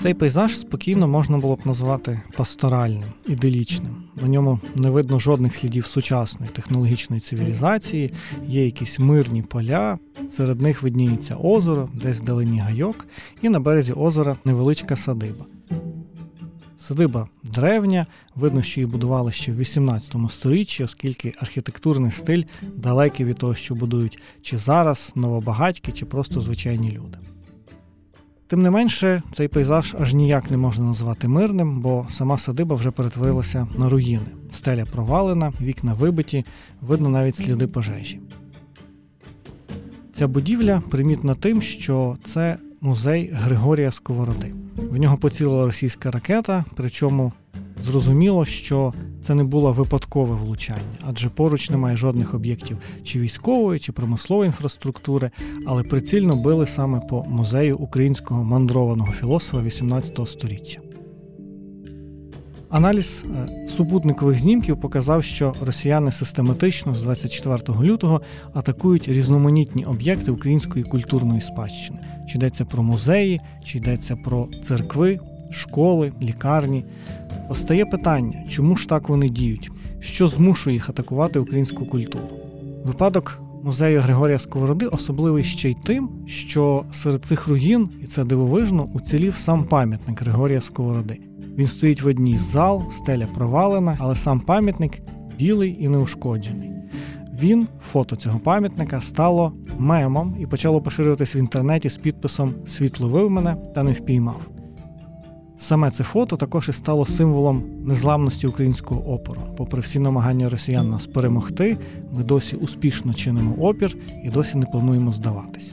Цей пейзаж спокійно можна було б назвати пасторальним, іделічним. На ньому не видно жодних слідів сучасної технологічної цивілізації, є якісь мирні поля, серед них видніється озеро, десь вдалині гайок, і на березі озера невеличка садиба. Садиба древня, видно, що її будували ще в 18 столітті, оскільки архітектурний стиль далекий від того, що будують чи зараз новобагатьки, чи просто звичайні люди. Тим не менше, цей пейзаж аж ніяк не можна назвати мирним, бо сама садиба вже перетворилася на руїни. Стеля провалена, вікна вибиті, видно навіть сліди пожежі. Ця будівля примітна тим, що це музей Григорія Сковороди. В нього поцілила російська ракета, причому зрозуміло, що це не було випадкове влучання, адже поруч немає жодних об'єктів чи військової, чи промислової інфраструктури, але прицільно били саме по музею українського мандрованого філософа XVIII століття. Аналіз е, супутникових знімків показав, що росіяни систематично з 24 лютого атакують різноманітні об'єкти української культурної спадщини. Чи йдеться про музеї, чи йдеться про церкви, школи, лікарні. Постає питання, чому ж так вони діють, що змушує їх атакувати українську культуру. Випадок музею Григорія Сковороди особливий ще й тим, що серед цих руїн, і це дивовижно, уцілів сам пам'ятник Григорія Сковороди. Він стоїть в одній з зал, стеля провалена, але сам пам'ятник білий і неушкоджений. Він, фото цього пам'ятника, стало мемом і почало поширюватись в інтернеті з підписом Світ ловив мене та не впіймав. Саме це фото також і стало символом незламності українського опору. Попри всі намагання росіян нас перемогти, ми досі успішно чинимо опір і досі не плануємо здаватись.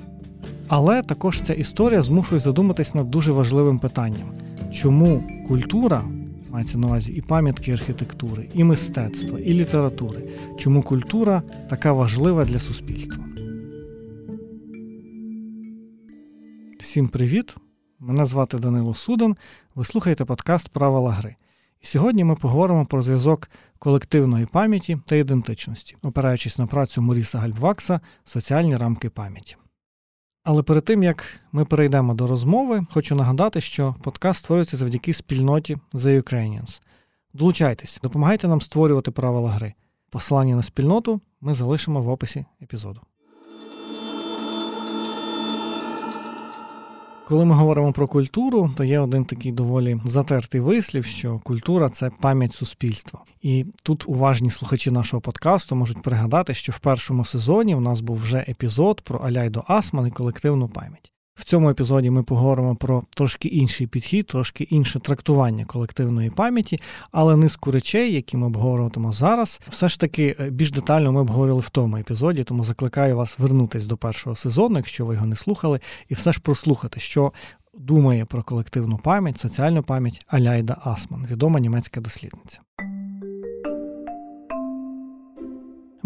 Але також ця історія змушує задуматись над дуже важливим питанням, чому культура, мається на увазі і пам'ятки архітектури, і мистецтва, і літератури, чому культура така важлива для суспільства. Всім привіт! Мене звати Данило Судан. Ви слухаєте подкаст Правила гри. І сьогодні ми поговоримо про зв'язок колективної пам'яті та ідентичності, опираючись на працю Моріса Гальбвакса Соціальні рамки пам'яті. Але перед тим як ми перейдемо до розмови, хочу нагадати, що подкаст створюється завдяки спільноті The Ukrainians. Долучайтесь, допомагайте нам створювати правила гри. Посилання на спільноту ми залишимо в описі епізоду. Коли ми говоримо про культуру, то є один такий доволі затертий вислів, що культура це пам'ять суспільства. І тут уважні слухачі нашого подкасту можуть пригадати, що в першому сезоні у нас був вже епізод про Аляйдо Асман і колективну пам'ять. В цьому епізоді ми поговоримо про трошки інший підхід, трошки інше трактування колективної пам'яті, але низку речей, які ми обговорюватимо зараз, все ж таки е, більш детально ми обговорили в тому епізоді, тому закликаю вас вернутись до першого сезону, якщо ви його не слухали, і все ж прослухати, що думає про колективну пам'ять, соціальну пам'ять Аляйда Асман, відома німецька дослідниця.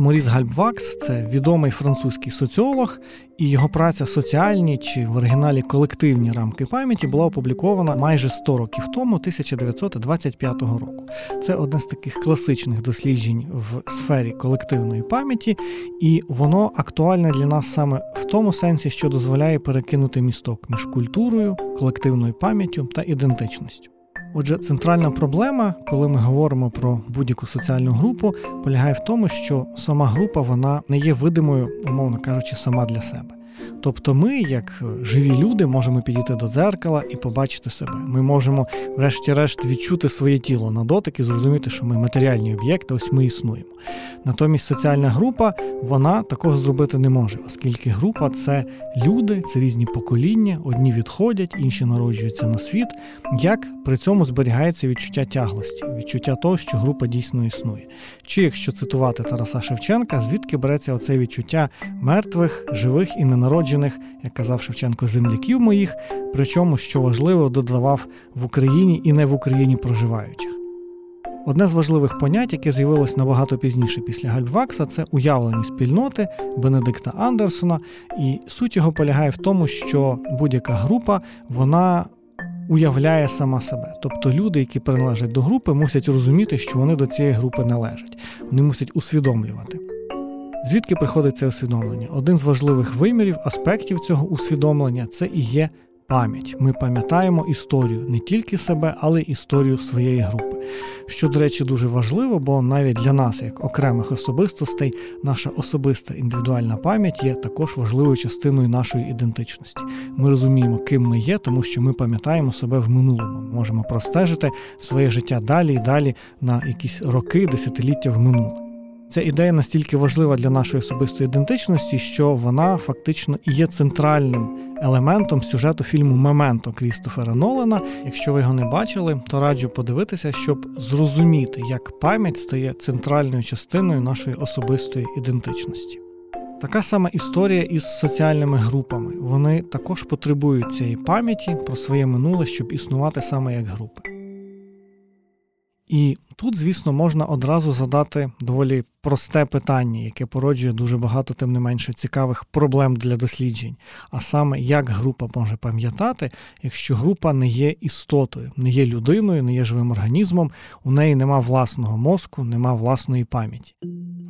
Моріс Гальбвакс це відомий французький соціолог, і його праця соціальні чи в оригіналі колективні рамки пам'яті була опублікована майже 100 років тому, 1925 року. Це одне з таких класичних досліджень в сфері колективної пам'яті, і воно актуальне для нас саме в тому сенсі, що дозволяє перекинути місток між культурою, колективною пам'яттю та ідентичністю. Отже, центральна проблема, коли ми говоримо про будь-яку соціальну групу, полягає в тому, що сама група вона не є видимою, умовно кажучи, сама для себе. Тобто ми, як живі люди, можемо підійти до дзеркала і побачити себе. Ми можемо, врешті-решт, відчути своє тіло на дотик і зрозуміти, що ми матеріальні об'єкти, ось ми існуємо. Натомість соціальна група вона такого зробити не може, оскільки група це люди, це різні покоління, одні відходять, інші народжуються на світ. Як при цьому зберігається відчуття тяглості, відчуття того, що група дійсно існує. Чи якщо цитувати Тараса Шевченка, звідки береться оце відчуття мертвих, живих і ненароджених, як казав Шевченко, земляків моїх, причому що важливо додавав в Україні і не в Україні проживаючих. Одне з важливих понять, яке з'явилось набагато пізніше після Гальбвакса, це уявлені спільноти Бенедикта Андерсона, і суть його полягає в тому, що будь-яка група вона уявляє сама себе. Тобто люди, які приналежать до групи, мусять розуміти, що вони до цієї групи належать, вони мусять усвідомлювати. Звідки приходить це усвідомлення? Один з важливих вимірів, аспектів цього усвідомлення це і є пам'ять. Ми пам'ятаємо історію не тільки себе, але й історію своєї групи. Що, до речі, дуже важливо, бо навіть для нас, як окремих особистостей, наша особиста індивідуальна пам'ять є також важливою частиною нашої ідентичності. Ми розуміємо, ким ми є, тому що ми пам'ятаємо себе в минулому. Можемо простежити своє життя далі і далі на якісь роки, десятиліття в минуле. Ця ідея настільки важлива для нашої особистої ідентичності, що вона фактично і є центральним елементом сюжету фільму Мементо Крістофера Нолана. Якщо ви його не бачили, то раджу подивитися, щоб зрозуміти, як пам'ять стає центральною частиною нашої особистої ідентичності. Така сама історія із соціальними групами. Вони також потребують цієї пам'яті про своє минуле, щоб існувати саме як групи. І тут, звісно, можна одразу задати доволі просте питання, яке породжує дуже багато, тим не менше, цікавих проблем для досліджень. А саме, як група може пам'ятати, якщо група не є істотою, не є людиною, не є живим організмом, у неї нема власного мозку, нема власної пам'яті.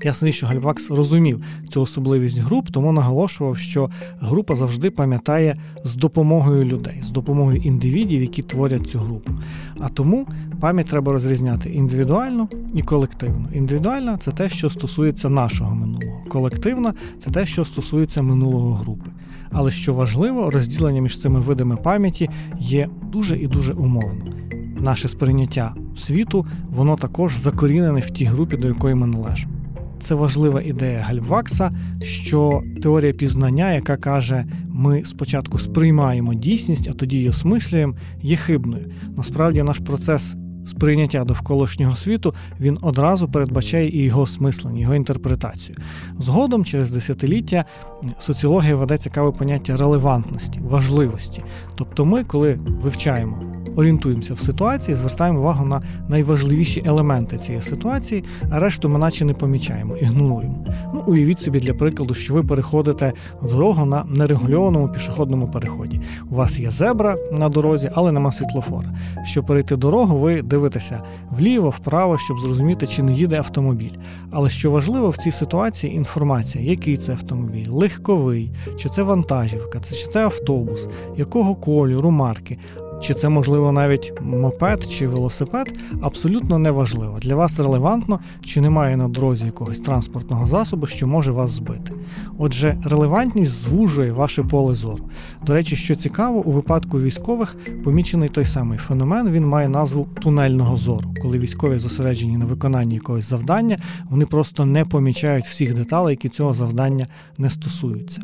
Ясний, що Гальвакс розумів цю особливість груп, тому наголошував, що група завжди пам'ятає з допомогою людей, з допомогою індивідів, які творять цю групу. А тому пам'ять треба розрізняти індивідуально і колективно. Індивідуальна це те, що стосується нашого минулого. Колективна це те, що стосується минулого групи. Але що важливо, розділення між цими видами пам'яті є дуже і дуже умовно. Наше сприйняття світу, воно також закорінене в тій групі, до якої ми належимо. Це важлива ідея Гальвакса, що теорія пізнання, яка каже, ми спочатку сприймаємо дійсність, а тоді її осмислюємо, є хибною. Насправді, наш процес сприйняття довколишнього світу він одразу передбачає і його осмислення, його інтерпретацію. Згодом, через десятиліття, соціологія веде цікаве поняття релевантності, важливості. Тобто, ми, коли вивчаємо орієнтуємося в ситуації, звертаємо увагу на найважливіші елементи цієї ситуації, а решту ми наче не помічаємо, ігноруємо. Ну, уявіть собі для прикладу, що ви переходите дорогу на нерегульованому пішохідному переході. У вас є зебра на дорозі, але нема світлофора. Щоб перейти дорогу, ви дивитеся вліво, вправо, щоб зрозуміти, чи не їде автомобіль. Але що важливо в цій ситуації інформація, який це автомобіль, легковий, чи це вантажівка, чи це автобус, якого кольору, марки чи це можливо навіть мопед чи велосипед, абсолютно неважливо. Для вас релевантно, чи немає на дорозі якогось транспортного засобу, що може вас збити. Отже, релевантність звужує ваше поле зору. До речі, що цікаво, у випадку військових помічений той самий феномен, він має назву тунельного зору. Коли військові зосереджені на виконанні якогось завдання, вони просто не помічають всіх деталей, які цього завдання не стосуються.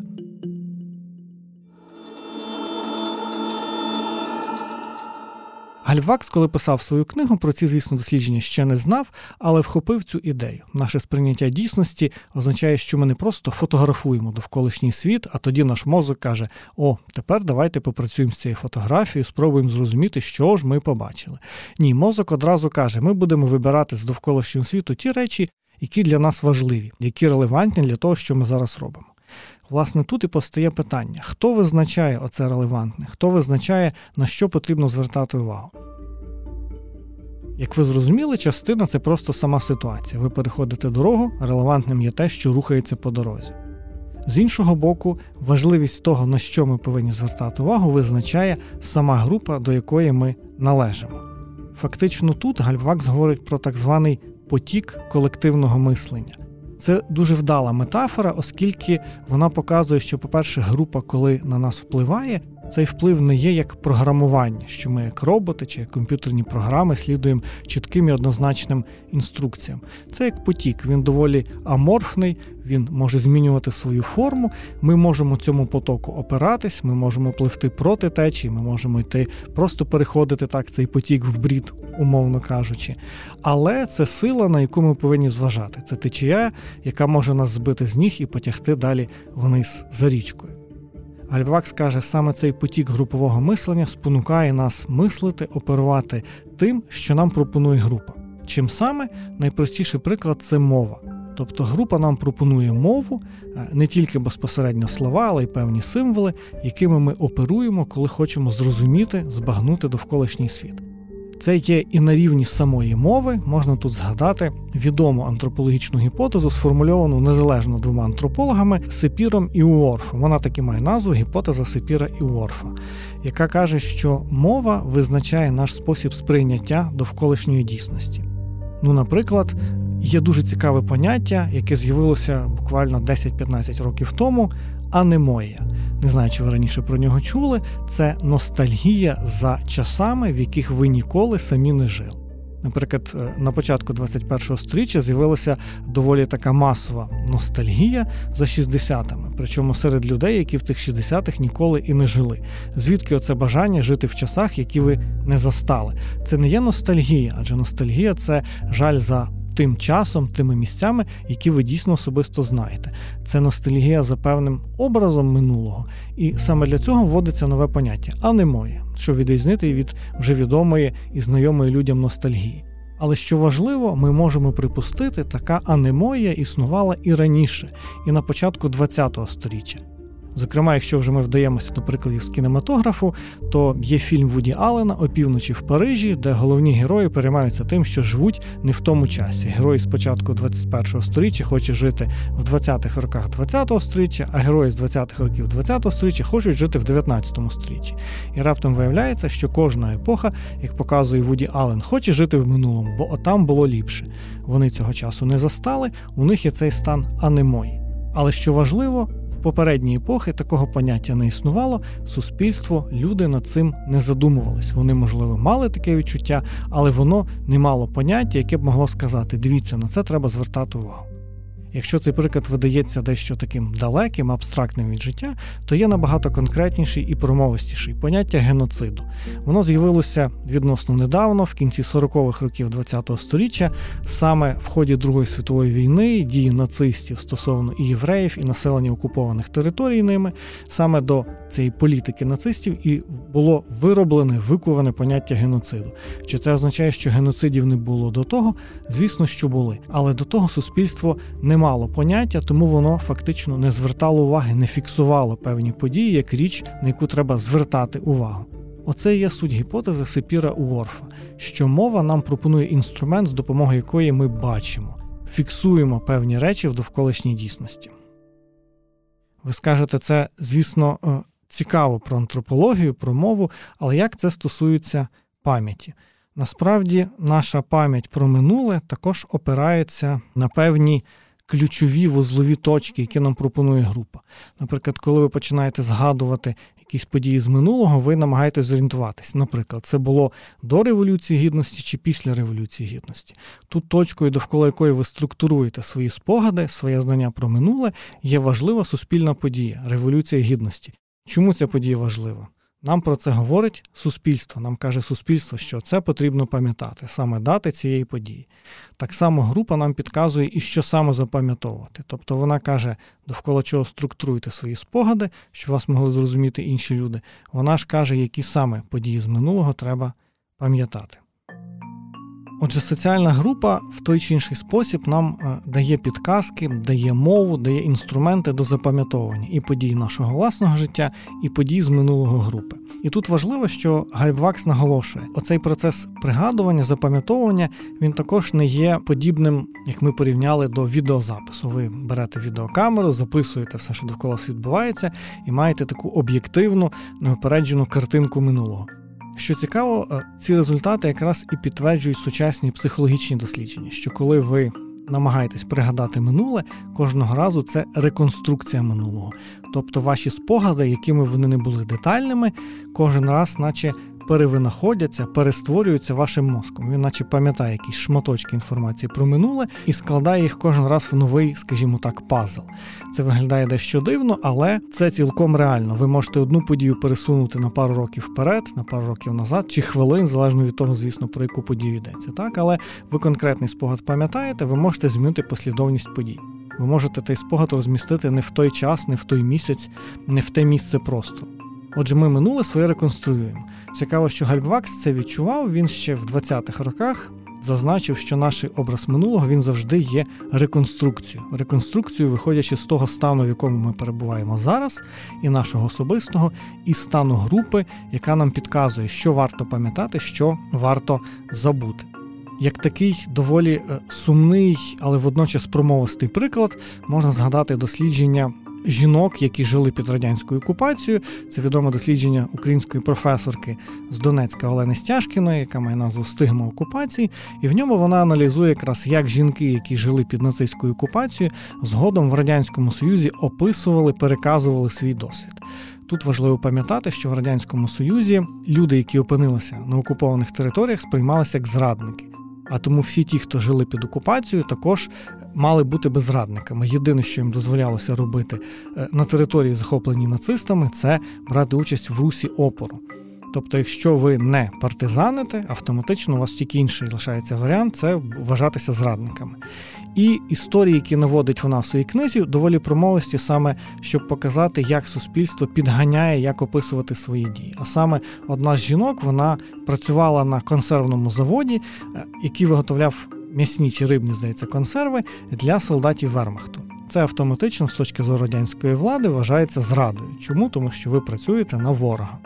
Гальвакс, коли писав свою книгу, про ці, звісно, дослідження ще не знав, але вхопив цю ідею. Наше сприйняття дійсності означає, що ми не просто фотографуємо довколишній світ, а тоді наш мозок каже: О, тепер давайте попрацюємо з цією фотографією, спробуємо зрозуміти, що ж ми побачили. Ні, мозок одразу каже: ми будемо вибирати з довколишнього світу ті речі, які для нас важливі, які релевантні для того, що ми зараз робимо. Власне, тут і постає питання: хто визначає оце релевантне, хто визначає, на що потрібно звертати увагу. Як ви зрозуміли, частина це просто сама ситуація. Ви переходите дорогу, релевантним є те, що рухається по дорозі. З іншого боку, важливість того, на що ми повинні звертати увагу, визначає сама група, до якої ми належимо. Фактично тут Гальвакс говорить про так званий потік колективного мислення. Це дуже вдала метафора, оскільки вона показує, що, по-перше, група, коли на нас впливає, цей вплив не є як програмування, що ми, як роботи чи як комп'ютерні програми, слідуємо чітким і однозначним інструкціям. Це як потік, він доволі аморфний, він може змінювати свою форму. Ми можемо цьому потоку опиратись, ми можемо пливти проти течії, ми можемо йти, просто переходити так цей потік в брід, умовно кажучи. Але це сила, на яку ми повинні зважати. Це течія, яка може нас збити з ніг і потягти далі вниз за річкою. Альбвакс каже, саме цей потік групового мислення спонукає нас мислити, оперувати тим, що нам пропонує група. Чим саме найпростіший приклад це мова. Тобто група нам пропонує мову, е, не тільки безпосередньо слова, але й певні символи, якими ми оперуємо, коли хочемо зрозуміти, збагнути довколишній світ. Це є і на рівні самої мови, можна тут згадати відому антропологічну гіпотезу, сформульовану незалежно двома антропологами Сепіром і Уорфом. Вона таки має назву гіпотеза Сепіра і Уорфа, яка каже, що мова визначає наш спосіб сприйняття довколишньої дійсності. Ну, наприклад, є дуже цікаве поняття, яке з'явилося буквально 10-15 років тому анемоя. Не знаю, чи ви раніше про нього чули. Це ностальгія за часами, в яких ви ніколи самі не жили. Наприклад, е, на початку 21-го століття з'явилася доволі така масова ностальгія за 60-ми, причому серед людей, які в тих 60-х ніколи і не жили. Звідки оце бажання жити в часах, які ви не застали? Це не є ностальгія, адже ностальгія це жаль за тим часом, тими місцями, які ви дійсно особисто знаєте. Це ностальгія за певним образом минулого, і саме для цього вводиться нове поняття анемоя, що відрізнити від вже відомої і знайомої людям ностальгії. Але що важливо, ми можемо припустити, така анемоя існувала і раніше, і на початку ХХ століття. Зокрема, якщо вже ми вдаємося до прикладів з кінематографу, то є фільм Вуді Аллена «Опівночі в Парижі, де головні герої переймаються тим, що живуть не в тому часі. Герої з початку 21-го століття хочуть жити в 20-х роках 20-го століття, а герої з 20-х років 20-го століття хочуть жити в 19-му столітті. І раптом виявляється, що кожна епоха, як показує Вуді Аллен, хоче жити в минулому, бо отам було ліпше. Вони цього часу не застали, у них є цей стан анемої. Але що важливо, попередні епохи такого поняття не існувало, суспільство, люди над цим не задумувались. Вони, можливо, мали таке відчуття, але воно не мало поняття, яке б могло сказати: дивіться, на це треба звертати увагу. Якщо цей приклад видається дещо таким далеким, абстрактним від життя, то є набагато конкретніший і промовистіший поняття геноциду. Воно з'явилося відносно недавно, в кінці 40-х років ХХ століття, саме в ході Другої світової війни, дії нацистів стосовно і євреїв, і населення окупованих територій ними, саме до цієї політики нацистів і було вироблене, викуване поняття геноциду. Чи це означає, що геноцидів не було до того? Звісно, що були, але до того суспільство не мало поняття, тому воно фактично не звертало уваги, не фіксувало певні події як річ, на яку треба звертати увагу. Оце є суть гіпотези Сепіра Уорфа, що мова нам пропонує інструмент, з допомогою якої ми бачимо, фіксуємо певні речі в довколишній дійсності. Ви скажете, це, звісно, е, цікаво про антропологію, про мову, але як це стосується пам'яті? Насправді, наша пам'ять про минуле також опирається на певні ключові вузлові точки, які нам пропонує група. Наприклад, коли ви починаєте згадувати якісь події з минулого, ви намагаєтесь зорієнтуватись. Наприклад, це було до Революції Гідності чи після Революції Гідності. Тут точкою, довкола якої ви структуруєте свої спогади, своє знання про минуле, є важлива суспільна подія Революція Гідності. Чому ця подія важлива? Нам про це говорить суспільство. Нам каже суспільство, що це потрібно пам'ятати, саме дати цієї події. Так само група нам підказує і що саме запам'ятовувати. Тобто вона каже, довкола чого структуруйте свої спогади, щоб вас могли зрозуміти інші люди. Вона ж каже, які саме події з минулого треба пам'ятати. Отже, соціальна група в той чи інший спосіб нам е, дає підказки, дає мову, дає інструменти до запам'ятовування і подій нашого власного життя, і подій з минулого групи. І тут важливо, що Гальбвакс наголошує, оцей процес пригадування, запам'ятовування він також не є подібним, як ми порівняли до відеозапису. Ви берете відеокамеру, записуєте все, що довкола вас відбувається, і маєте таку об'єктивну неопереджену картинку минулого. Що цікаво, е, ці результати якраз і підтверджують сучасні психологічні дослідження, що коли ви намагаєтесь пригадати минуле, кожного разу це реконструкція минулого. Тобто ваші спогади, якими вони не були детальними, кожен раз, наче перевинаходяться, перестворюються вашим мозком. Він, наче пам'ятає якісь шматочки інформації про минуле і складає їх кожен раз в новий, скажімо так, пазл. Це виглядає дещо дивно, але це цілком реально. Ви можете одну подію пересунути на пару років вперед, на пару років назад, чи хвилин, залежно від того, звісно, про яку подію йдеться. Так, але ви конкретний спогад пам'ятаєте, ви можете змінити послідовність подій. Ви можете той спогад розмістити не в той час, не в той місяць, не в те місце просто. Отже, ми минуле своє реконструюємо. Цікаво, що Гальбвакс це відчував. Він ще в 20-х роках зазначив, що наш образ минулого він завжди є реконструкцією. Реконструкцією, виходячи з того стану, в якому ми перебуваємо зараз, і нашого особистого, і стану групи, яка нам підказує, що варто пам'ятати, що варто забути. Як такий доволі е, сумний, але водночас промовистий приклад, можна згадати дослідження жінок, які жили під радянською окупацією. Це відоме дослідження української професорки з Донецька Олени Стяжкіної, яка має назву Стигма окупації, і в ньому вона аналізує якраз, як жінки, які жили під нацистською окупацією, згодом в радянському союзі описували, переказували свій досвід. Тут важливо пам'ятати, що в радянському союзі люди, які опинилися на окупованих територіях, сприймалися як зрадники. А тому всі ті, хто жили під окупацією, також мали бути безрадниками. Єдине, що їм дозволялося робити е, на території, захопленій нацистами, це брати участь в русі опору. Тобто, якщо ви не партизаните, автоматично у вас тільки інший лишається варіант це вважатися зрадниками. І історії, які наводить вона в своїй книзі, доволі промовисті саме щоб показати, як суспільство підганяє, як описувати свої дії. А саме одна з жінок вона працювала на консервному заводі, е, який виготовляв м'ясні чи рибні, здається, консерви для солдатів Вермахту. Це автоматично з точки зору радянської влади вважається зрадою. Чому? Тому що ви працюєте на ворога.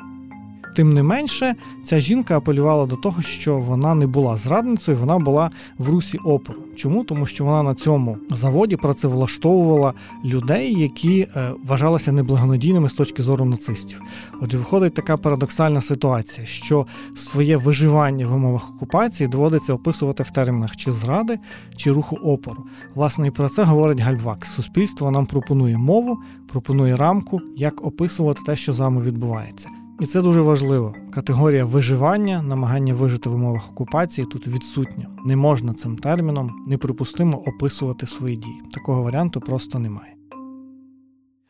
Тим не менше, ця жінка апелювала до того, що вона не була зрадницею, вона була в русі опору. Чому? Тому що вона на цьому заводі працевлаштовувала людей, які е, вважалися неблагонадійними з точки зору нацистів. Отже, виходить така парадоксальна ситуація, що своє виживання в умовах окупації доводиться описувати в термінах чи зради, чи руху опору. Власне, і про це говорить Гальвак. Суспільство нам пропонує мову, пропонує рамку, як описувати те, що з вами відбувається. І це дуже важливо. Категорія виживання, намагання вижити в умовах окупації тут відсутня. Не можна цим терміном неприпустимо описувати свої дії. Такого варіанту просто немає.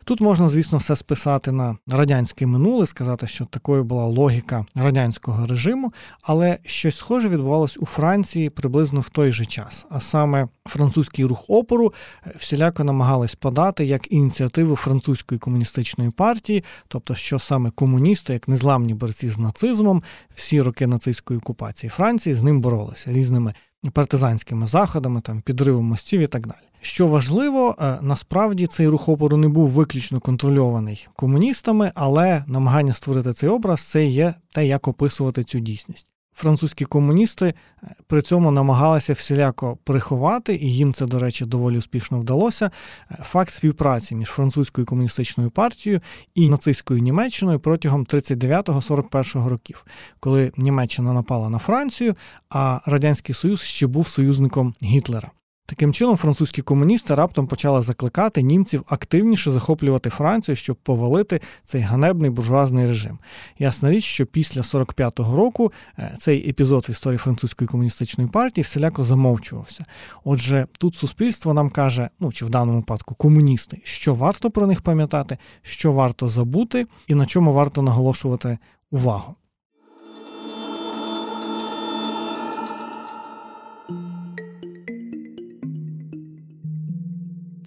Тут можна, звісно, все списати на радянське минуле, сказати, що такою була логіка радянського режиму, але щось схоже відбувалось у Франції приблизно в той же час. А саме французький рух опору е, всіляко намагались подати як ініціативу французької комуністичної партії, тобто, що саме комуністи, як незламні борці з нацизмом, всі роки нацистської окупації Франції з ним боролися різними партизанськими заходами, там підривом мостів і так далі. Що важливо, е, насправді цей рух опору не був виключно контрольований комуністами, але намагання створити цей образ це є те, як описувати цю дійсність. Французькі комуністи е, при цьому намагалися всіляко приховати, і їм це, до речі, доволі успішно вдалося. Е, факт співпраці між французькою комуністичною партією і нацистською Німеччиною протягом 39-41 років, коли Німеччина напала на Францію, а Радянський Союз ще був союзником Гітлера. Таким чином, французькі комуністи раптом почали закликати німців активніше захоплювати Францію, щоб повалити цей ганебний буржуазний режим. Ясна річ, що після 45-го року е, цей епізод в історії французької комуністичної партії всіляко замовчувався. Отже, тут суспільство нам каже, ну чи в даному випадку комуністи, що варто про них пам'ятати, що варто забути, і на чому варто наголошувати увагу.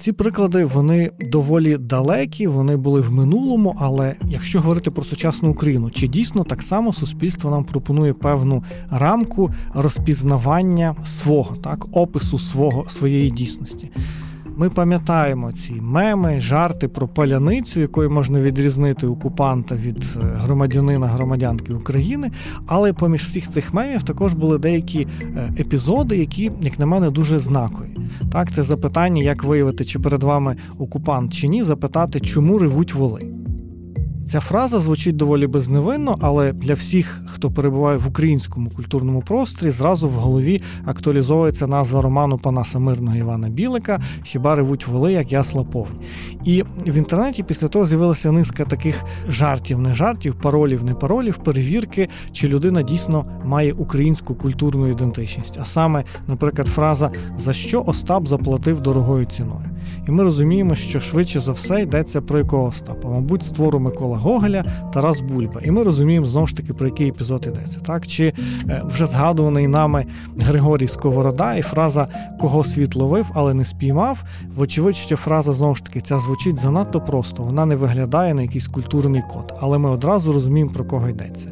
Ці приклади вони доволі далекі, вони були в минулому. Але якщо говорити про сучасну Україну, чи дійсно так само суспільство нам пропонує певну рамку розпізнавання свого, так, опису свого своєї дійсності? Ми пам'ятаємо ці меми, жарти про паляницю, якою можна відрізнити окупанта від е, громадянина громадянки України. Але поміж всіх цих мемів також були деякі е, епізоди, які, як на мене, дуже знакові. Так, це запитання, як виявити, чи перед вами окупант чи ні, запитати, чому ревуть воли. Ця фраза звучить доволі безневинно, але для всіх, хто перебуває в українському культурному просторі, зразу в голові актуалізовується назва роману Панаса Мирного Івана Білика Хіба ревуть воли, як ясла повні. І в інтернеті після того з'явилася низка таких жартів, не жартів, паролів, не паролів, перевірки, чи людина дійсно має українську культурну ідентичність. А саме, наприклад, фраза За що Остап заплатив дорогою ціною. І ми розуміємо, що швидше за все йдеться про якого Остапа, мабуть, створу Микола Гоголя, Тарас Бульба. І ми розуміємо знову ж таки, про який епізод йдеться. Так? Чи е, вже згадуваний нами Григорій Сковорода і фраза Кого світ ловив, але не спіймав. Вочевидь, що фраза знову ж таки ця звучить занадто просто, вона не виглядає на якийсь культурний код, але ми одразу розуміємо, про кого йдеться.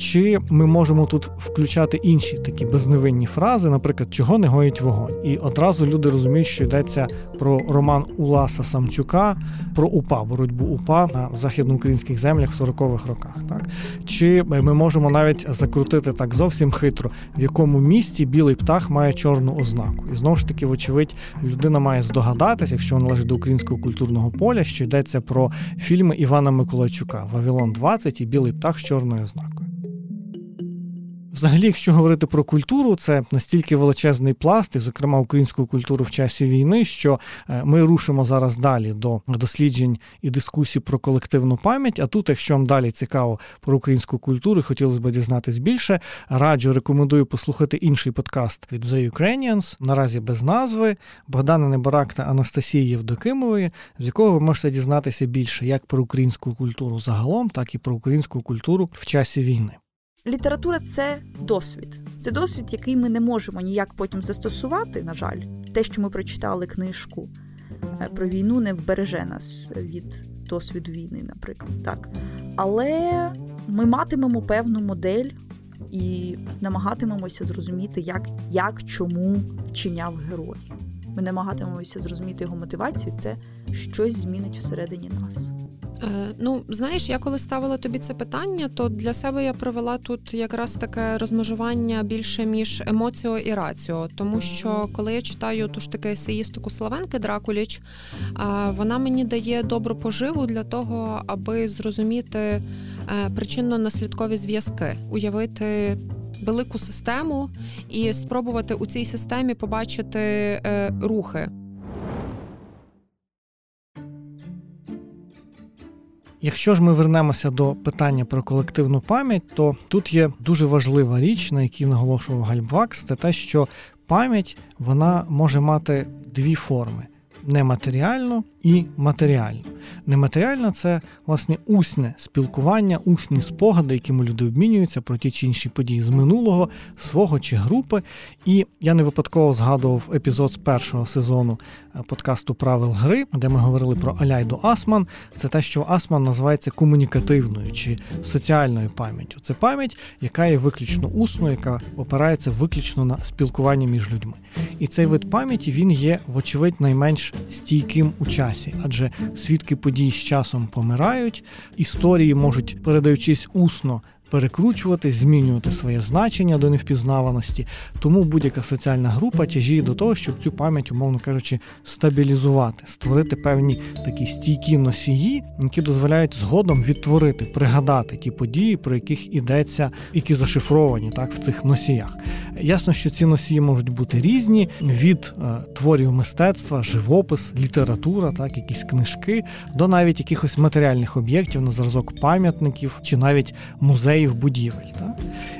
Чи ми можемо тут включати інші такі безневинні фрази, наприклад, чого не гоїть вогонь. І одразу люди розуміють, що йдеться про роман Уласа Самчука про УПА, боротьбу УПА на західноукраїнських землях в 40-х роках. Так? Чи ми можемо навіть закрутити так зовсім хитро, в якому місті білий птах має чорну ознаку. І знову ж таки, вочевидь, людина має здогадатися, якщо вона належить до українського культурного поля, що йдеться про фільми Івана Миколайчука Вавилон 20 і Білий птах з чорною ознакою. Взагалі, якщо говорити про культуру, це настільки величезний пласт, і, зокрема, українську культуру в часі війни, що е, ми рушимо зараз далі до досліджень і дискусій про колективну пам'ять. А тут, якщо вам далі цікаво про українську культуру, хотілося б дізнатись більше, раджу рекомендую послухати інший подкаст від The Ukrainians, наразі без назви Богдана Небарак та Анастасії Євдокимової, з якого ви можете дізнатися більше як про українську культуру загалом, так і про українську культуру в часі війни. Література це досвід. Це досвід, який ми не можемо ніяк потім застосувати. На жаль, те, що ми прочитали книжку е, про війну, не вбереже нас від досвіду війни, наприклад. Так. Але ми матимемо певну модель і намагатимемося зрозуміти, як, як чому вчиняв герой. Ми намагатимемося зрозуміти його мотивацію. Це щось змінить всередині нас. Е, ну, знаєш, я коли ставила тобі це питання, то для себе я провела тут якраз таке розмежування більше між емоціо і раціо. Тому що коли я читаю ту ж таки есеїстику Славенки Дракуліч, вона мені дає добру поживу для того, аби зрозуміти е, причинно-наслідкові зв'язки, уявити. Велику систему і спробувати у цій системі побачити е, рухи Якщо ж ми вернемося до питання про колективну пам'ять, то тут є дуже важлива річ, на якій наголошував Гальбвакс, це те, що пам'ять вона може мати дві форми нематеріальну і матеріальну. Нематеріальна це власне усне спілкування, усні спогади, якими люди обмінюються про ті чи інші події з минулого, свого чи групи. І я не випадково згадував епізод з першого сезону е, подкасту Правил гри, де ми говорили про Аляйду Асман. Це те, що Асман називається комунікативною чи соціальною пам'яттю. Це пам'ять, яка є виключно усною, яка опирається виключно на спілкування між людьми. І цей вид пам'яті він є, вочевидь, найменш стійким у адже свідки подій з часом помирають, історії можуть, передаючись усно, перекручувати, змінювати своє значення до невпізнаваності. Тому будь-яка соціальна група тяжіє до того, щоб цю пам'ять, умовно кажучи, стабілізувати, створити певні такі стійкі носії, які дозволяють згодом відтворити, пригадати ті події, про яких ідеться, які зашифровані так в цих носіях. Ясно, що ці носії можуть бути різні від е, творів мистецтва, живопис, література, так, якісь книжки, до навіть якихось матеріальних об'єктів на зразок пам'ятників чи навіть музеїв будівель. Так.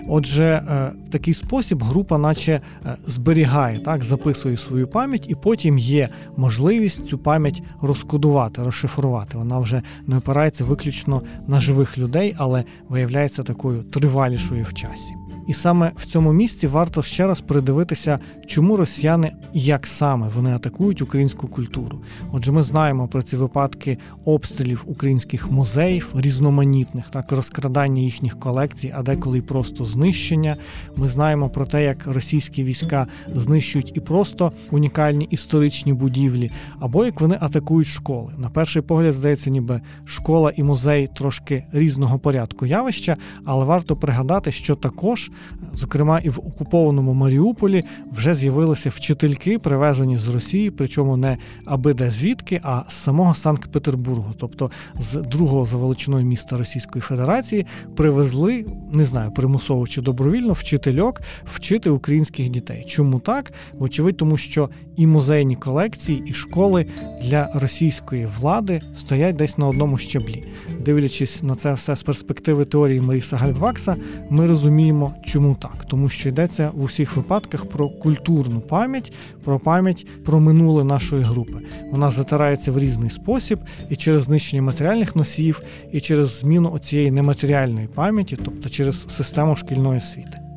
Отже, е, в такий спосіб група, наче е, зберігає, так, записує свою пам'ять, і потім є можливість цю пам'ять розкодувати, розшифрувати. Вона вже не опирається виключно на живих людей, але виявляється такою тривалішою в часі. І саме в цьому місці варто ще раз придивитися, чому росіяни як саме вони атакують українську культуру. Отже, ми знаємо про ці випадки обстрілів українських музеїв, різноманітних, так розкрадання їхніх колекцій, а деколи й просто знищення. Ми знаємо про те, як російські війська знищують і просто унікальні історичні будівлі, або як вони атакують школи. На перший погляд, здається, ніби школа і музей трошки різного порядку явища, але варто пригадати, що також зокрема і в окупованому Маріуполі, вже з'явилися вчительки, привезені з Росії, причому не аби де звідки, а з самого Санкт-Петербургу, тобто з другого за величиною міста Російської Федерації, привезли, не знаю, примусово чи добровільно вчительок вчити українських дітей. Чому так? Вочевидь, тому що і музейні колекції, і школи для російської влади стоять десь на одному щаблі. Дивлячись на це все з перспективи теорії Маріса Гальвакса, ми розуміємо, чому так, тому що йдеться в усіх випадках про культурну пам'ять, про пам'ять про минуле нашої групи. Вона затирається в різний спосіб і через знищення матеріальних носіїв, і через зміну оцієї нематеріальної пам'яті, тобто через систему шкільної освіти.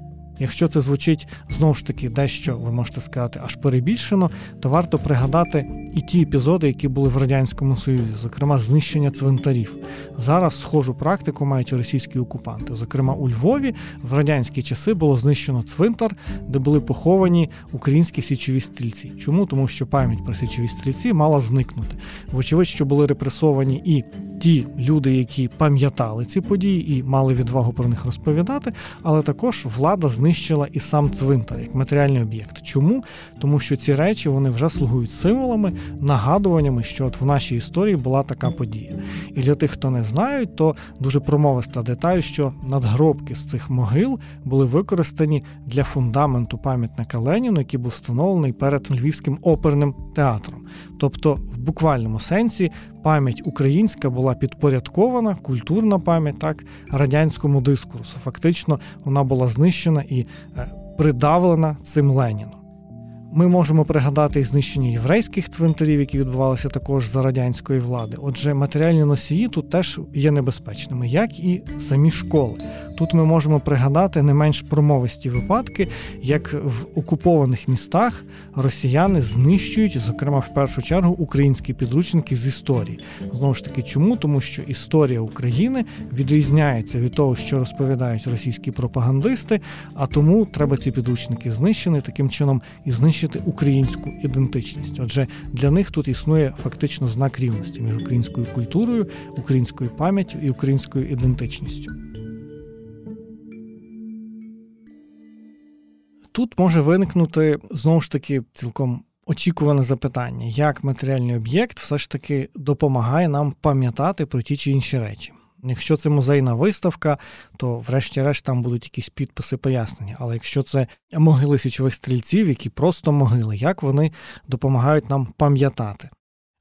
Якщо це звучить знову ж таки дещо, ви можете сказати, аж перебільшено, то варто пригадати і ті епізоди, які були в радянському союзі, зокрема знищення цвинтарів. Зараз схожу практику мають російські окупанти. Зокрема, у Львові в радянські часи було знищено цвинтар, де були поховані українські січові стрільці. Чому? Тому що пам'ять про січові стрільці мала зникнути. Вочевидь, що були репресовані і ті люди, які пам'ятали ці події і мали відвагу про них розповідати, але також влада знищила і сам цвинтар як матеріальний об'єкт. Чому? Тому що ці речі вони вже слугують символами, нагадуваннями, що от в нашій історії була така подія. І для тих, хто не знають, то дуже промовиста деталь, що надгробки з цих могил були використані для фундаменту пам'ятника Леніну, який був встановлений перед Львівським оперним театром. Тобто, в буквальному сенсі пам'ять українська була підпорядкована, культурна пам'ять так радянському дискурсу. Фактично, вона була знищена і е, придавлена цим Леніном. Ми можемо пригадати і знищення єврейських цвинтарів, які відбувалися також за радянської влади. Отже, матеріальні носії тут теж є небезпечними, як і самі школи. Тут ми можемо пригадати не менш промовисті випадки, як в окупованих містах росіяни знищують, зокрема в першу чергу, українські підручники з історії. Знову ж таки, чому? Тому що історія України відрізняється від того, що розповідають російські пропагандисти, а тому треба ці підручники знищені таким чином і знищити українську ідентичність. Отже, для них тут існує фактично знак рівності між українською культурою, українською пам'яттю і українською ідентичністю. Тут може виникнути знову ж таки цілком очікуване запитання, як матеріальний об'єкт все ж таки допомагає нам пам'ятати про ті чи інші речі. Якщо це музейна виставка, то врешті-решт там будуть якісь підписи пояснення. Але якщо це могили січових стрільців, які просто могили, як вони допомагають нам пам'ятати?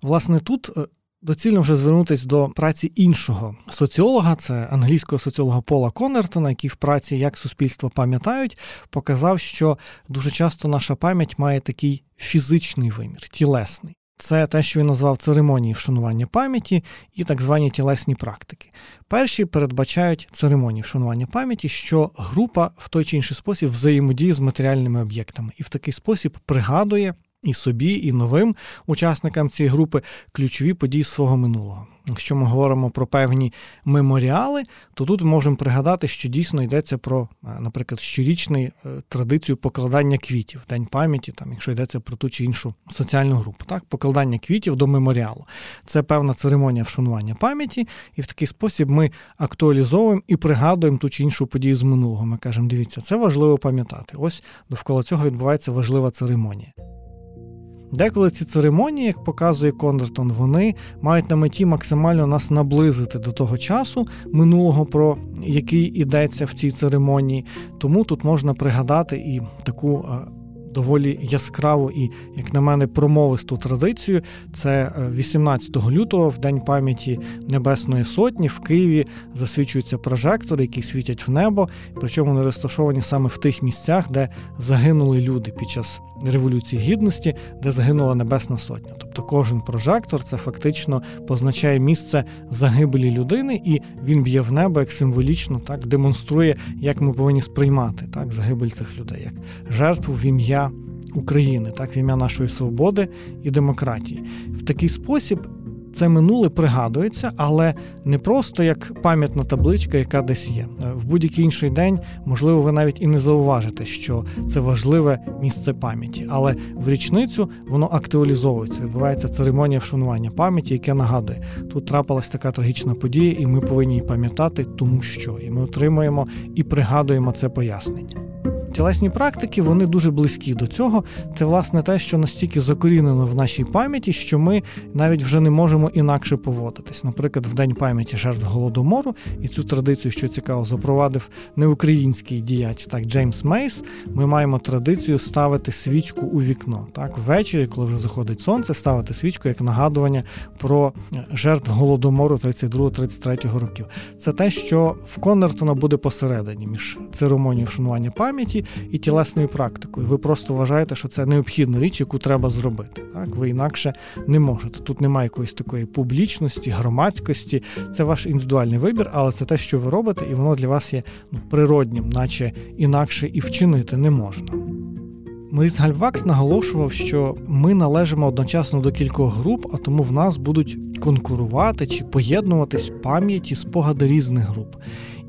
Власне, тут е, доцільно вже звернутися до праці іншого соціолога, це англійського соціолога Пола Коннертона, який в праці як суспільство пам'ятають, показав, що дуже часто наша пам'ять має такий фізичний вимір, тілесний. Це те, що він назвав церемонії вшанування пам'яті і так звані тілесні практики. Перші передбачають церемонії вшанування пам'яті, що група в той чи інший спосіб взаємодіє з матеріальними об'єктами і в такий спосіб пригадує і собі, і новим учасникам цієї групи ключові події свого минулого. Якщо ми говоримо про певні меморіали, то тут можемо пригадати, що дійсно йдеться про, е, наприклад, щорічну е, традицію покладання квітів, день пам'яті, там, якщо йдеться про ту чи іншу соціальну групу, так, покладання квітів до меморіалу. Це певна церемонія вшанування пам'яті, і в такий спосіб ми актуалізовуємо і пригадуємо ту чи іншу подію з минулого. Ми кажемо, дивіться, це важливо пам'ятати. Ось довкола цього відбувається важлива церемонія. Деколи ці церемонії, як показує Кондертон, вони мають на меті максимально нас наблизити до того часу минулого, про який йдеться в цій церемонії. Тому тут можна пригадати і таку е, доволі яскраву і, як на мене, промовисту традицію. Це 18 е, лютого, в День пам'яті Небесної Сотні, в Києві засвічуються прожектори, які світять в небо, причому вони розташовані саме в тих місцях, де загинули люди під час Революції Гідності, де загинула Небесна Сотня. Тобто кожен прожектор це фактично позначає місце загибелі людини, і він б'є в небо як символічно, так демонструє, як ми повинні сприймати так загибель цих людей, як жертву в ім'я. України, так в ім'я нашої свободи і демократії. В такий спосіб це минуле пригадується, але не просто як пам'ятна табличка, яка десь є. В будь-який інший день, можливо, ви навіть і не зауважите, що це важливе місце пам'яті, але в річницю воно актуалізовується. Відбувається церемонія вшанування пам'яті, яке нагадує, тут трапилась така трагічна подія, і ми повинні її пам'ятати, тому що і ми отримуємо і пригадуємо це пояснення. Тілесні практики вони дуже близькі до цього. Це власне те, що настільки закорінено в нашій пам'яті, що ми навіть вже не можемо інакше поводитись. Наприклад, в День пам'яті жертв голодомору, і цю традицію, що цікаво, запровадив неукраїнський діяч, так Джеймс Мейс. Ми маємо традицію ставити свічку у вікно. Так, ввечері, коли вже заходить сонце, ставити свічку як нагадування про жертв голодомору 32-33 років. Це те, що в Коннертона буде посередині між церемонією вшанування пам'яті і тілесною практикою. Ви просто вважаєте, що це необхідна річ, яку треба зробити. Так, ви інакше не можете. Тут немає якоїсь такої публічності, громадськості. Це ваш індивідуальний вибір, але це те, що ви робите, і воно для вас є ну, природнім, наче інакше і вчинити не можна. Моріс Гальвакс наголошував, що ми належимо одночасно до кількох груп, а тому в нас будуть конкурувати чи поєднуватись пам'яті спогади різних груп.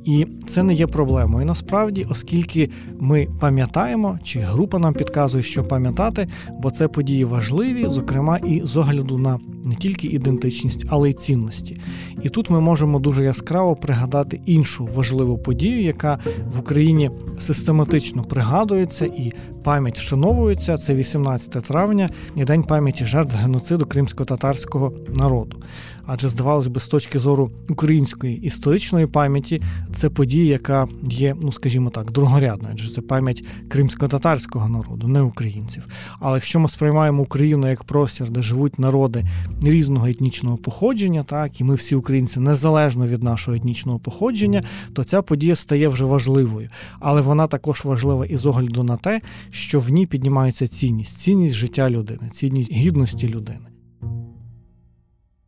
І це не є проблемою насправді, оскільки ми пам'ятаємо, чи група нам підказує, що пам'ятати, бо це події важливі, зокрема і з огляду на не тільки ідентичність, але й цінності. І тут ми можемо дуже яскраво пригадати іншу важливу подію, яка в Україні систематично пригадується і пам'ять вшановується. Це 18 травня і день пам'яті жертв геноциду кримсько-татарського народу. Адже здавалось би, з точки зору української історичної пам'яті, це подія, яка є, ну скажімо так, другорядною, адже це пам'ять кримсько-татарського народу, не українців. Але якщо ми сприймаємо Україну як простір, де живуть народи різного етнічного походження, так і ми всі українці незалежно від нашого етнічного походження, то ця подія стає вже важливою. Але вона також важлива і з огляду на те, що в ній піднімається цінність, цінність життя людини, цінність гідності людини.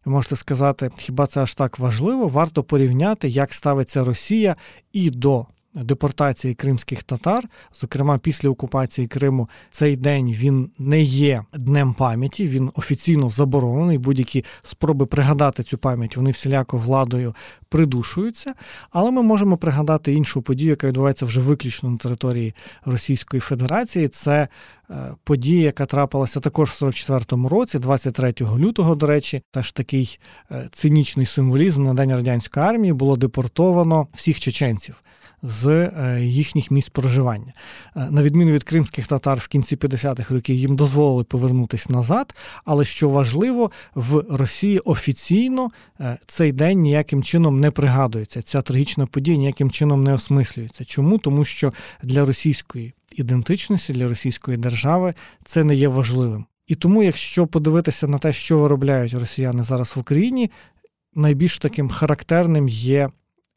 Ви можете сказати, хіба це аж так важливо? Варто порівняти, як ставиться Росія і до депортації кримських татар, зокрема після окупації Криму, цей день він не є днем пам'яті, він офіційно заборонений. Будь-які спроби пригадати цю пам'ять вони всіляко владою придушуються. Але ми можемо пригадати іншу подію, яка відбувається вже виключно на території Російської Федерації. Це е, подія, яка трапилася також в 44-му році, 23 лютого, до речі, теж такий е, цинічний символізм на день радянської армії було депортовано всіх чеченців з е, їхніх місць проживання. Е, на відміну від кримських татар в кінці 50-х років їм дозволили повернутися назад, але що важливо, в Росії офіційно е, цей день ніяким чином не пригадується. Ця трагічна подія ніяким чином не осмислюється. Чому? Тому що для російської ідентичності, для російської держави це не є важливим. І тому, якщо подивитися на те, що виробляють росіяни зараз в Україні, найбільш таким характерним є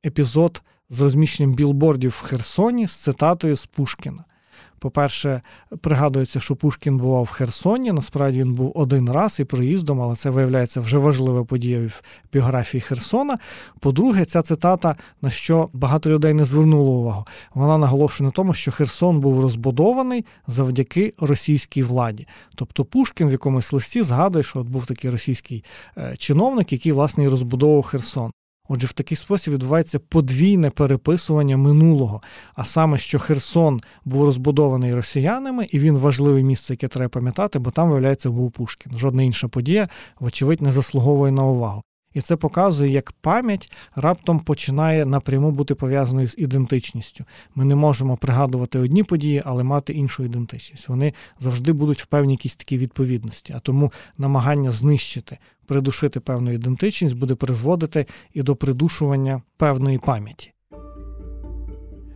епізод з розміщенням білбордів в Херсоні з цитатою з Пушкіна. По-перше, пригадується, що Пушкін бував в Херсоні. Насправді він був один раз і проїздом, але це виявляється вже важлива подія в біографії Херсона. По-друге, ця цитата, на що багато людей не звернуло увагу, вона наголошує на тому, що Херсон був розбудований завдяки російській владі. Тобто Пушкін в якомусь листі згадує, що от був такий російський е, чиновник, який власне і розбудовував Херсон. Отже, в такий спосіб відбувається подвійне переписування минулого, а саме, що Херсон був розбудований росіянами, і він важливе місце, яке треба пам'ятати, бо там, виявляється, був Пушкін. Жодна інша подія, вочевидь, не заслуговує на увагу. І це показує, як пам'ять раптом починає напряму бути пов'язаною з ідентичністю. Ми не можемо пригадувати одні події, але мати іншу ідентичність. Вони завжди будуть в певній якійсь такій відповідності. А тому намагання знищити, придушити певну ідентичність буде призводити і до придушування певної пам'яті.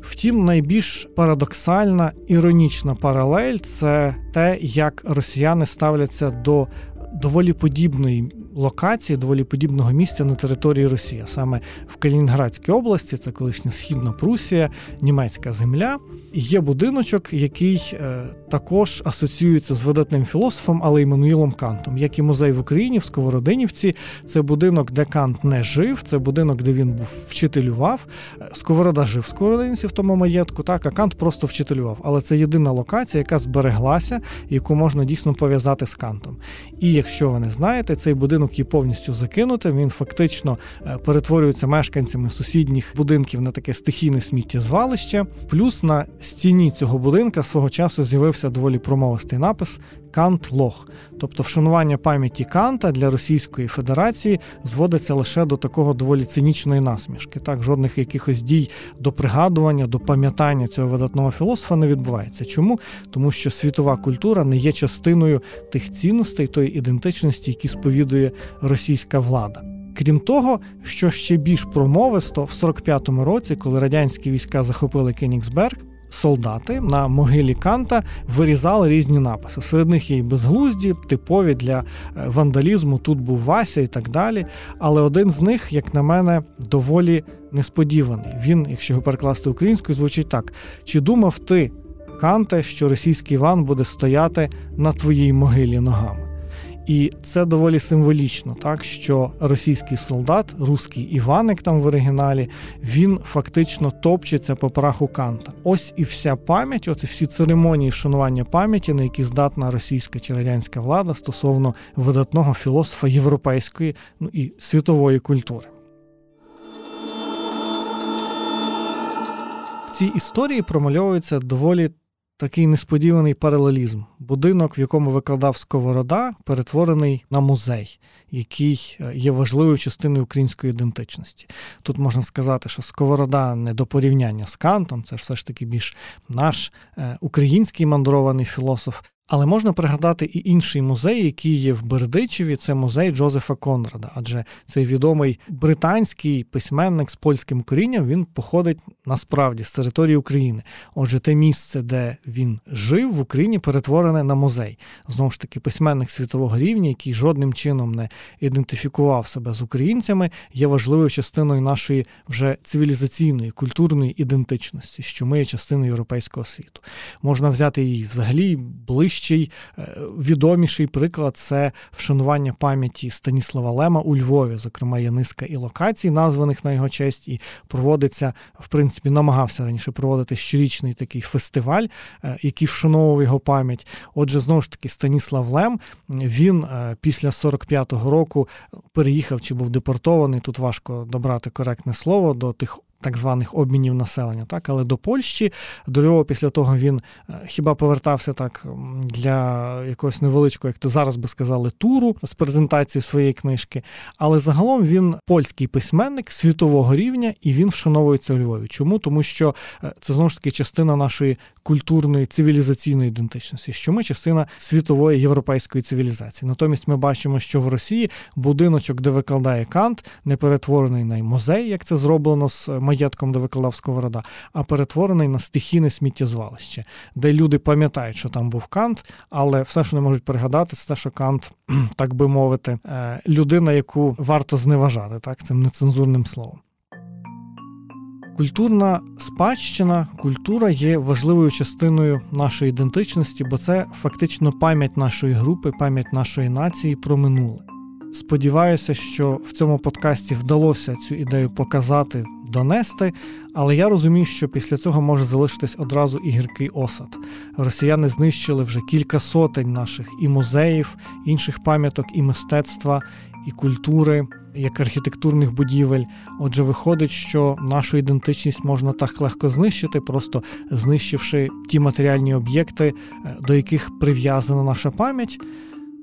Втім, найбільш парадоксальна іронічна паралель це те, як росіяни ставляться до доволі подібної локації, доволі подібного місця на території Росії, саме в Калінінградській області, це колишня східна Прусія, німецька земля. Є будиночок, який е, також асоціюється з видатним філософом, але Іммануїлом Кантом, як і музей в Україні в Сковородинівці. Це будинок, де Кант не жив, це будинок, де він був вчителював. Е, Сковорода жив в Сковородинівці в тому маєтку, так а Кант просто вчителював. Але це єдина локація, яка збереглася, яку можна дійсно пов'язати з Кантом. І якщо ви не знаєте, цей будинок є повністю закинутим. Він фактично е, перетворюється мешканцями сусідніх будинків на таке стихійне сміттєзвалище. Плюс на стіні цього будинка свого часу з'явився доволі промовистий напис Кант Лох. Тобто вшанування пам'яті Канта для Російської Федерації зводиться лише до такого доволі цинічної насмішки. Так, жодних якихось дій до пригадування, до пам'ятання цього видатного філософа не відбувається. Чому? Тому що світова культура не є частиною тих цінностей, тої ідентичності, які сповідує російська влада. Крім того, що ще більш промовисто, в 45-му році, коли радянські війська захопили Кенігсберг, солдати на могилі Канта вирізали різні написи. Серед них є й безглузді, типові для е, вандалізму. Тут був Вася і так далі. Але один з них, як на мене, доволі несподіваний. Він, якщо його перекласти українською, звучить так: чи думав ти? Канте, що російський Іван буде стояти на твоїй могилі ногами. І це доволі символічно, так що російський солдат, руський Іваник там в оригіналі, він фактично топчеться по праху Канта. Ось і вся пам'ять, от всі церемонії вшанування пам'яті, на які здатна російська чи радянська влада стосовно видатного філософа європейської ну і світової культури. В цій історії промальовується доволі такий несподіваний паралелізм. Будинок, в якому викладав Сковорода, перетворений на музей, який е, є важливою частиною української ідентичності. Тут можна сказати, що Сковорода не до порівняння з Кантом, це все ж таки більш наш е, український мандрований філософ. Але можна пригадати і інший музей, який є в Бердичеві, це музей Джозефа Конрада, адже цей відомий британський письменник з польським корінням він походить насправді з території України. Отже, те місце, де він жив в Україні, перетворене на музей. Знову ж таки, письменник світового рівня, який жодним чином не ідентифікував себе з українцями, є важливою частиною нашої вже цивілізаційної культурної ідентичності, що ми є частиною європейського світу. Можна взяти її взагалі ближче найближчий е, відоміший приклад це вшанування пам'яті Станіслава Лема у Львові. Зокрема, є низка і локацій, названих на його честь, і проводиться, в принципі, намагався раніше проводити щорічний такий фестиваль, е, який вшановував його пам'ять. Отже, знову ж таки, Станіслав Лем він е, після 45-го року переїхав чи був депортований. Тут важко добрати коректне слово до тих так званих обмінів населення, так, але до Польщі, до Львова після того він е, хіба повертався так для якогось невеличкого, як то зараз би сказали, туру з презентації своєї книжки. Але загалом він польський письменник світового рівня і він вшановується у Львові. Чому? Тому що е, це знову ж таки частина нашої культурної цивілізаційної ідентичності, що ми частина світової європейської цивілізації. Натомість ми бачимо, що в Росії будиночок, де викладає Кант, не перетворений на музей, як це зроблено з маєтком, де викладав Сковорода, а перетворений на стихійне сміттєзвалище, де люди пам'ятають, що там був Кант, але все, що не можуть пригадати, це те, що Кант, так би мовити, е, людина, яку варто зневажати, так цим нецензурним словом. Культурна спадщина, культура є важливою частиною нашої ідентичності, бо це фактично пам'ять нашої групи, пам'ять нашої нації про минуле. Сподіваюся, що в цьому подкасті вдалося цю ідею показати, донести, але я розумію, що після цього може залишитись одразу і гіркий осад. Росіяни знищили вже кілька сотень наших і музеїв, інших пам'яток, і мистецтва, і культури, як архітектурних будівель. Отже, виходить, що нашу ідентичність можна так легко знищити, просто знищивши ті матеріальні об'єкти, е, до яких прив'язана наша пам'ять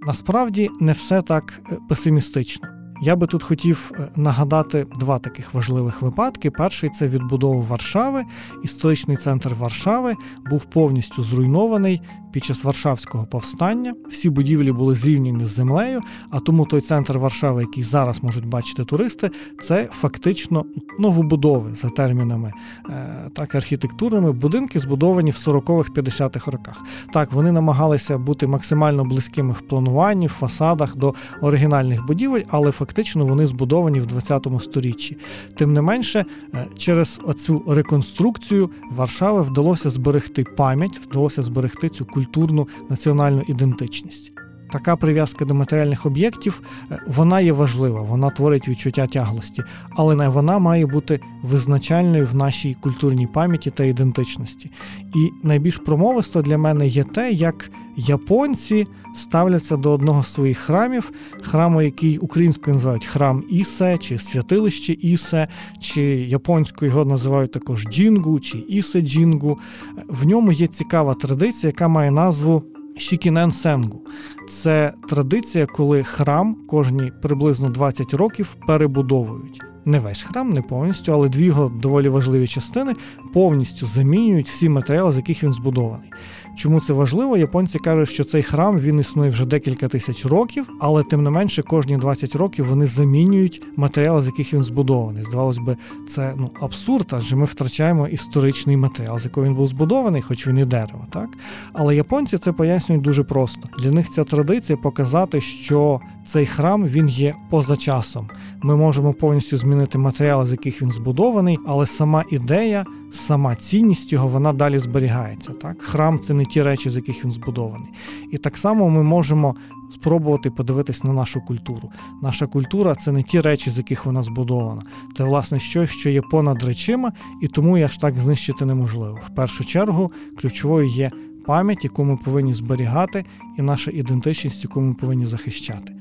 насправді не все так е, песимістично. Я би тут хотів е, нагадати два таких важливих випадки. Перший це відбудова Варшави. Історичний центр Варшави був повністю зруйнований під час Варшавського повстання. Всі будівлі були зрівняні з землею, а тому той центр Варшави, який зараз можуть бачити туристи, це фактично новобудови за термінами е, так архітектурними будинки, збудовані в 40-х 50-х роках. Так, вони намагалися бути максимально близькими в плануванні, в фасадах до оригінальних будівель, але фактично вони збудовані в 20 сторіччі. Тим не менше, е, через оцю реконструкцію Варшави вдалося зберегти пам'ять, вдалося зберегти цю культурну національну ідентичність. Така прив'язка до матеріальних об'єктів е, вона є важлива, вона творить відчуття тяглості, але не вона має бути визначальною в нашій культурній пам'яті та ідентичності. І найбільш промовисто для мене є те, як японці ставляться до одного з своїх храмів, храму, який українською називають храм Ісе чи святилище Ісе, чи японською його називають також Джінгу чи Ісе Джінгу. В ньому є цікава традиція, яка має назву. Шікінен Сенгу це традиція, коли храм кожні приблизно 20 років перебудовують. Не весь храм, не повністю, але дві його доволі важливі частини повністю замінюють всі матеріали, з яких він збудований. Чому це важливо? Японці кажуть, що цей храм він існує вже декілька тисяч років, але тим не менше кожні 20 років вони замінюють матеріали, з яких він збудований. Здавалось би, це ну абсурд, адже ми втрачаємо історичний матеріал, з якого він був збудований, хоч він і дерево, так? Але японці це пояснюють дуже просто. Для них ця традиція показати, що цей храм він є поза часом. Ми можемо повністю змінити матеріали, з яких він збудований, але сама ідея, сама цінність його вона далі зберігається. Так, храм це не ті речі, з яких він збудований. І так само ми можемо спробувати подивитись на нашу культуру. Наша культура це не ті речі, з яких вона збудована. Це власне щось, що є понад речима, і тому їх аж так знищити неможливо. В першу чергу ключовою є пам'ять, яку ми повинні зберігати, і наша ідентичність, яку ми повинні захищати.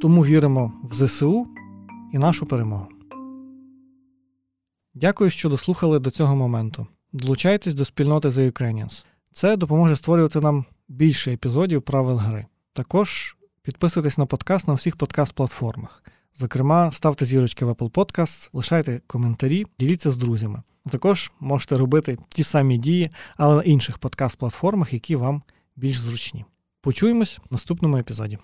Тому віримо в ЗСУ і нашу перемогу. Дякую, що дослухали до цього моменту. Долучайтесь до спільноти The Ukrainians. Це допоможе створювати нам більше епізодів правил гри. Також підписуйтесь на подкаст на всіх подкаст-платформах. Зокрема, ставте зірочки в Apple Podcasts, лишайте коментарі, діліться з друзями. Також можете робити ті самі дії, але на інших подкаст-платформах, які вам більш зручні. Почуємось в наступному епізоді.